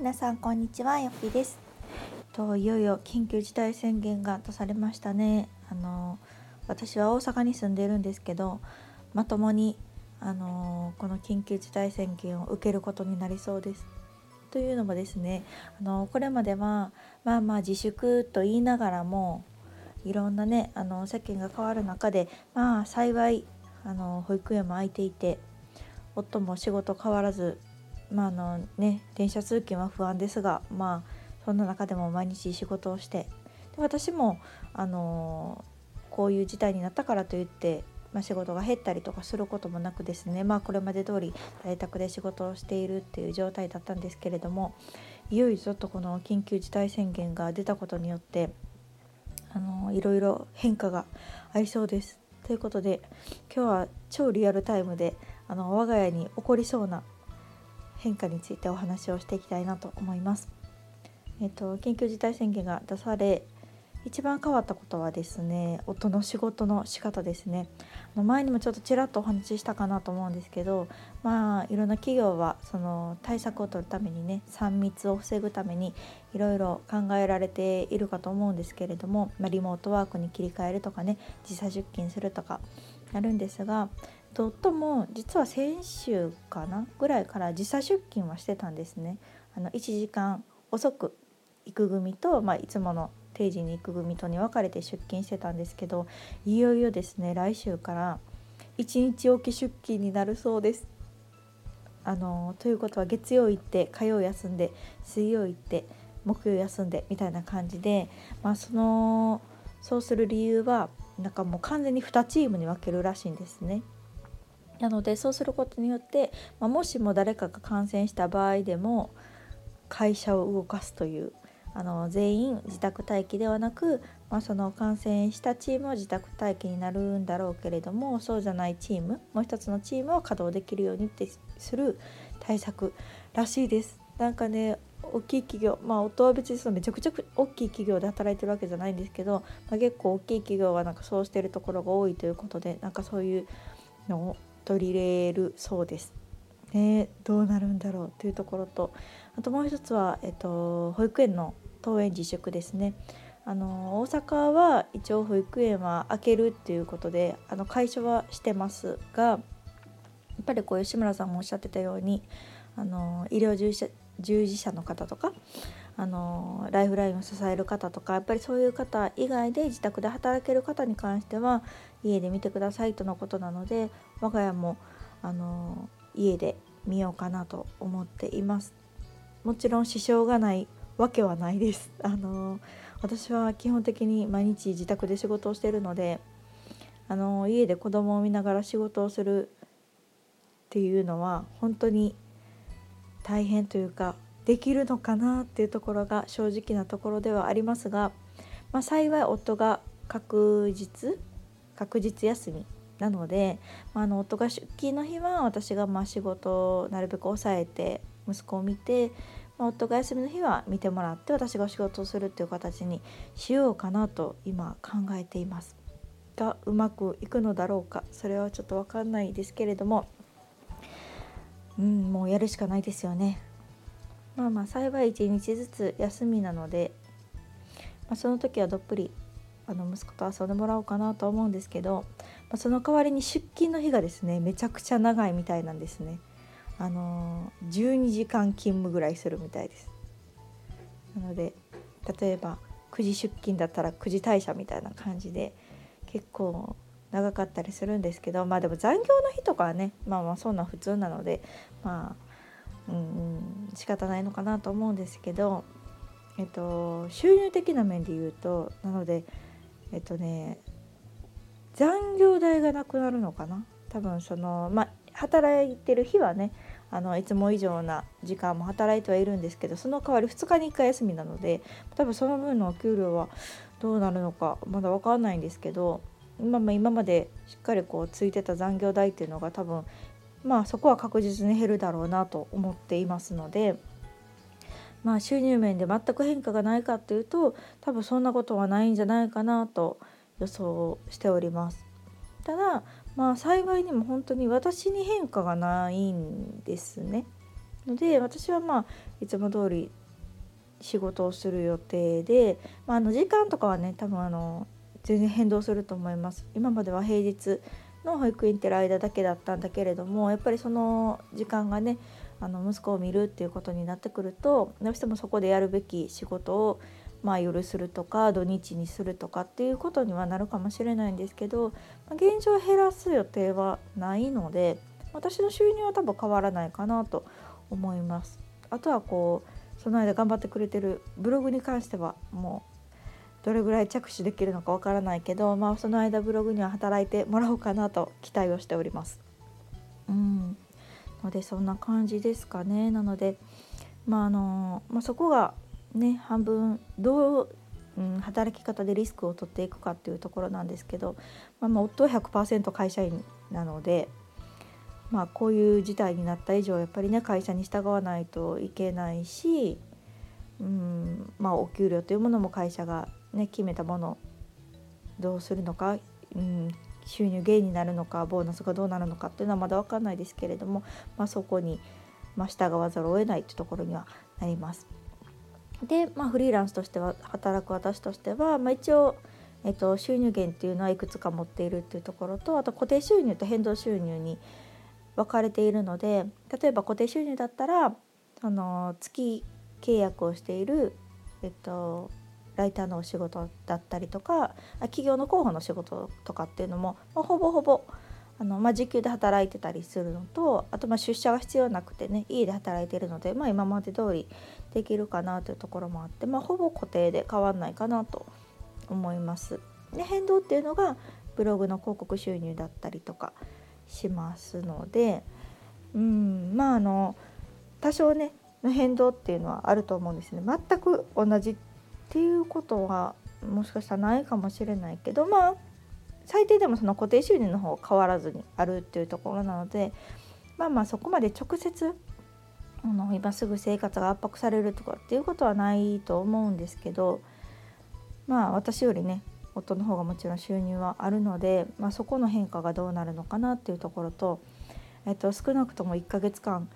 皆さんこんにちはよっぴです。といよいよ緊急事態宣言が出されましたね。あの私は大阪に住んでるんですけどまともにあのこの緊急事態宣言を受けることになりそうです。というのもですねあのこれまではまあまあ自粛と言いながらもいろんなねあの世間が変わる中でまあ幸いあの保育園も空いていて夫も仕事変わらずまああのね電車通勤は不安ですがまあそんな中でも毎日仕事をしてで私もあのこういう事態になったからといって、まあ、仕事が減ったりとかすることもなくですねまあこれまで通り在宅で仕事をしているっていう状態だったんですけれどもいよいよちょっとこの緊急事態宣言が出たことによってあのいろいろ変化がありそうです。ということで今日は超リアルタイムであの我が家に起こりそうな変化についてお話をしていきたいなと思います。えっと、緊急事態宣言が出され一番変わったことはですね夫の仕事の仕方ですね前にもちょっとちらっとお話ししたかなと思うんですけどまあいろんな企業はその対策を取るためにね3密を防ぐためにいろいろ考えられているかと思うんですけれども、まあ、リモートワークに切り替えるとかね時差出勤するとかやるんですが夫も実は先週かなぐらいから時差出勤はしてたんですね。あの1時間遅く行く組と、まあ、いつもの定時に行く組とに分かれて出勤してたんですけどいよいよですね来週から1日おき出勤になるそうです。あのということは月曜行って火曜休んで水曜行って木曜休んでみたいな感じで、まあ、そのそうする理由はなんかもう完全に2チームに分けるらしいんですね。なのでそうすることによって、まあ、もしも誰かが感染した場合でも会社を動かすというあの全員自宅待機ではなく、まあ、その感染したチームは自宅待機になるんだろうけれどもそうじゃないチームもう一つのチームは稼働できるようにってする対策らしいです。なんかね大きい企業まあ夫は別にそのめちゃくちゃ大きい企業で働いてるわけじゃないんですけど、まあ、結構大きい企業はなんかそうしてるところが多いということでなんかそういうのを取り入れるそうです。ね、どうなるんだろうというところとあともう一つは、えっと、保育園の登園自粛ですね。あの大阪は一応保育園は開けるっていうことであの解消はしてますがやっぱりこう吉村さんもおっしゃってたようにあの医療従事者従事者の方とかあのライフラインを支える方とかやっぱりそういう方以外で自宅で働ける方に関しては家で見てくださいとのことなので我が家もあの家で見ようかなと思っています。もちろん支障がないわけはないです。あの私は基本的に毎日自宅で仕事をしているのであの家で子供を見ながら仕事をするっていうのは本当に大変というかできるのかなっていうところが正直なところではありますが、まあ、幸い夫が確実確実休みなので、まあ、の夫が出勤の日は私がまあ仕事をなるべく抑えて息子を見てまあ、夫が休みの日は見てもらって私が仕事をするっていう形にしようかなと今考えています。がうまくいくのだろうかそれはちょっと分かんないですけれどもうんもうやるしかないですよね。まあまあ幸い1日ずつ休みなので、まあ、その時はどっぷりあの息子と遊んでもらおうかなと思うんですけど、まあ、その代わりに出勤の日がですねめちゃくちゃ長いみたいなんですね。あの12時間勤務ぐらいするみたいですなので例えば9時出勤だったら9時退社みたいな感じで結構長かったりするんですけどまあでも残業の日とかはねまあまあそんな普通なのでまあうんうん仕方ないのかなと思うんですけどえっと収入的な面で言うとなのでえっとね残業代がなくなるのかな？多分そのまあ働いてる日はねあのいつも以上な時間も働いてはいるんですけどその代わり2日に1回休みなので多分その分のお給料はどうなるのかまだ分かんないんですけど今今までしっかりこうついてた残業代っていうのが多分まあそこは確実に減るだろうなと思っていますので。まあ収入面で全く変化がないかっていうと多分そんなことはないんじゃないかなと予想しております。ただまあ幸いにも本当に私に変化がないんですね。ので私はまあいつも通り仕事をする予定で、まあ、あの時間とかはね多分あの全然変動すると思います今までは平日の保育園行ってる間だけだったんだけれどもやっぱりその時間がねあの息子を見るっていうことになってくるとどうしてもそこでやるべき仕事をまあ、夜するとか土日にするとかっていうことにはなるかもしれないんですけど、まあ、現状減らす予定はないので私の収入は多分変わらないかなと思います。あとはこうその間頑張ってくれてるブログに関してはもうどれぐらい着手できるのかわからないけど、まあ、その間ブログには働いてもらおうかなと期待をしております。うんのでそんな感じですかね。なのでまああのまあ、そこがね半分どう、うん、働き方でリスクを取っていくかっていうところなんですけど、まあ、まあ夫は100%会社員なので、まあ、こういう事態になった以上やっぱりね会社に従わないといけないし、うんまあ、お給料というものも会社が、ね、決めたものどうするのか、うん、収入減になるのかボーナスがどうなるのかっていうのはまだ分かんないですけれども、まあ、そこに、まあ、従わざるを得ないっていうところにはなります。で、まあ、フリーランスとしては働く私としては、まあ、一応、えっと、収入源っていうのはいくつか持っているっていうところとあと固定収入と変動収入に分かれているので例えば固定収入だったらその月契約をしている、えっと、ライターのお仕事だったりとか企業の候補の仕事とかっていうのも、まあ、ほぼほぼあの、まあ、時給で働いてたりするのとあとまあ出社は必要なくてね家で働いてるので、まあ、今まで通りできるかなというところもあって、まあ、ほぼ固定で変わんないかなと思います。で変動っていうのがブログの広告収入だったりとかしますのでうんまああの多少ね変動っていうのはあると思うんですね。全く同じっていうことはもしかしたらないかもしれないけどまあ最低でもその固定収入の方変わらずにあるっていうところなのでまあまあそこまで直接あの今すぐ生活が圧迫されるとかっていうことはないと思うんですけどまあ私よりね夫の方がもちろん収入はあるので、まあ、そこの変化がどうなるのかなっていうところと、えっと、少なくとも1ヶ月間、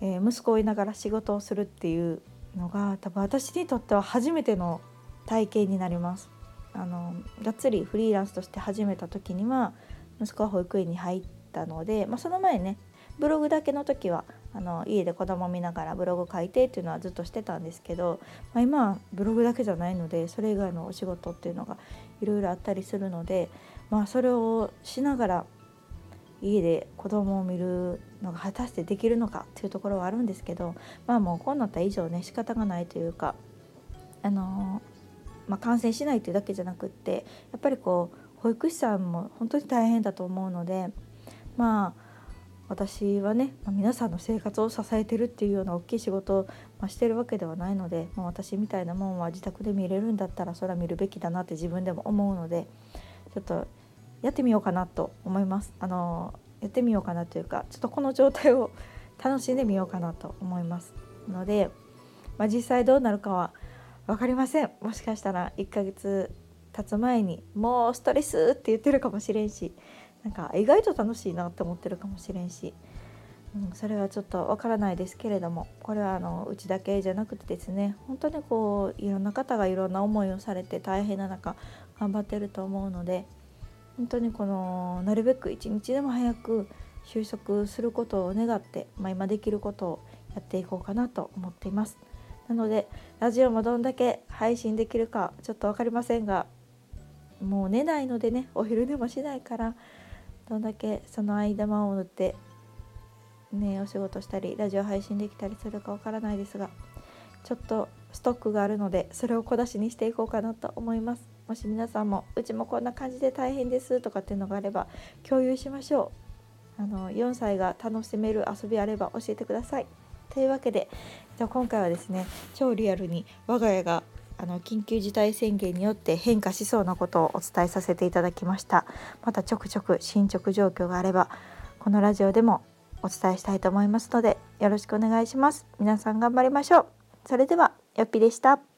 えー、息子を追いながら仕事をするっていうのが多分私にとっては初めての体験になります。あのがっつりフリーランスとして始めた時には息子は保育園に入ったので、まあ、その前ねブログだけの時はあの家で子供見ながらブログ書いてっていうのはずっとしてたんですけど、まあ、今はブログだけじゃないのでそれ以外のお仕事っていうのがいろいろあったりするので、まあ、それをしながら家で子供を見るのが果たしてできるのかっていうところはあるんですけどまあもうこうなった以上ね仕方がないというかあのまあ、感染しないというだけじゃなくってやっぱりこう保育士さんも本当に大変だと思うのでまあ私はね、まあ、皆さんの生活を支えてるっていうような大きい仕事を、まあ、してるわけではないので、まあ、私みたいなもんは自宅で見れるんだったらそれは見るべきだなって自分でも思うのでちょっとやってみようかなと思います。あのやってみようかなというかちょっとこの状態を楽しんでみようかなと思いますので、まあ、実際どうなるかは分かりませんもしかしたら1ヶ月経つ前にもうストレスって言ってるかもしれんしなんか意外と楽しいなって思ってるかもしれんし、うん、それはちょっとわからないですけれどもこれはあのうちだけじゃなくてですね本当にこういろんな方がいろんな思いをされて大変な中頑張ってると思うので本当にこのなるべく一日でも早く収束することを願って、まあ、今できることをやっていこうかなと思っています。なのでラジオもどんだけ配信できるかちょっと分かりませんがもう寝ないのでねお昼寝もしないからどんだけその間間を縫ってねお仕事したりラジオ配信できたりするかわからないですがちょっとストックがあるのでそれを小出しにしていこうかなと思います。もし皆さんもうちもこんな感じで大変ですとかっていうのがあれば共有しましょう。あの4歳が楽しめる遊びあれば教えてください。というわけで今回はですね超リアルに我が家があの緊急事態宣言によって変化しそうなことをお伝えさせていただきました。またちょくちょく進捗状況があればこのラジオでもお伝えしたいと思いますのでよろしくお願いします。皆さん頑張りましょう。それではよっぴでした。